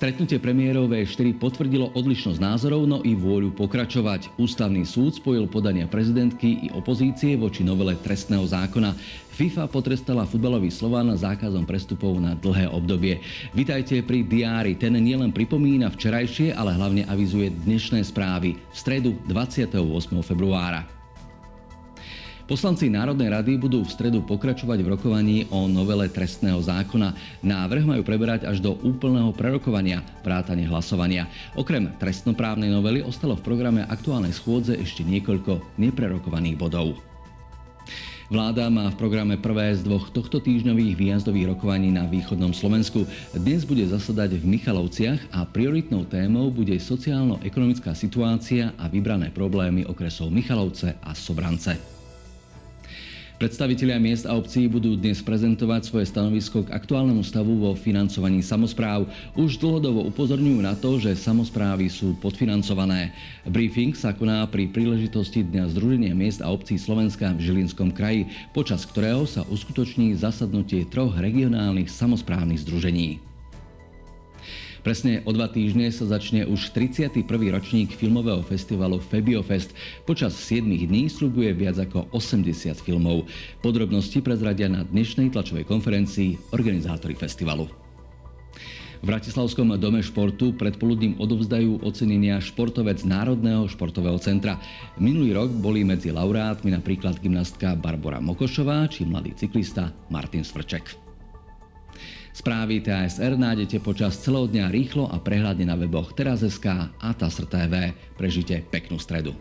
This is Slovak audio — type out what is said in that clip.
Stretnutie premiérov V4 potvrdilo odlišnosť názorov, no i vôľu pokračovať. Ústavný súd spojil podania prezidentky i opozície voči novele trestného zákona. FIFA potrestala futbalový Slován zákazom prestupov na dlhé obdobie. Vitajte pri diári. Ten nielen pripomína včerajšie, ale hlavne avizuje dnešné správy v stredu 28. februára. Poslanci Národnej rady budú v stredu pokračovať v rokovaní o novele trestného zákona. Návrh majú preberať až do úplného prerokovania, vrátane hlasovania. Okrem trestnoprávnej novely ostalo v programe aktuálnej schôdze ešte niekoľko neprerokovaných bodov. Vláda má v programe prvé z dvoch tohto týždňových výjazdových rokovaní na východnom Slovensku. Dnes bude zasadať v Michalovciach a prioritnou témou bude sociálno-ekonomická situácia a vybrané problémy okresov Michalovce a Sobrance. Predstavitelia miest a obcí budú dnes prezentovať svoje stanovisko k aktuálnemu stavu vo financovaní samozpráv. Už dlhodobo upozorňujú na to, že samozprávy sú podfinancované. Briefing sa koná pri príležitosti Dňa Združenia miest a obcí Slovenska v Žilinskom kraji, počas ktorého sa uskutoční zasadnutie troch regionálnych samozprávnych združení. Presne o dva týždne sa začne už 31. ročník filmového festivalu Febiofest. Počas 7 dní slúbuje viac ako 80 filmov. Podrobnosti prezradia na dnešnej tlačovej konferencii organizátori festivalu. V Bratislavskom dome športu predpoludním odovzdajú ocenenia športovec Národného športového centra. Minulý rok boli medzi laureátmi napríklad gymnastka Barbara Mokošová či mladý cyklista Martin Svrček. Správy TASR nájdete počas celého dňa rýchlo a prehľadne na weboch teraz.sk a TASR TV. Prežite peknú stredu.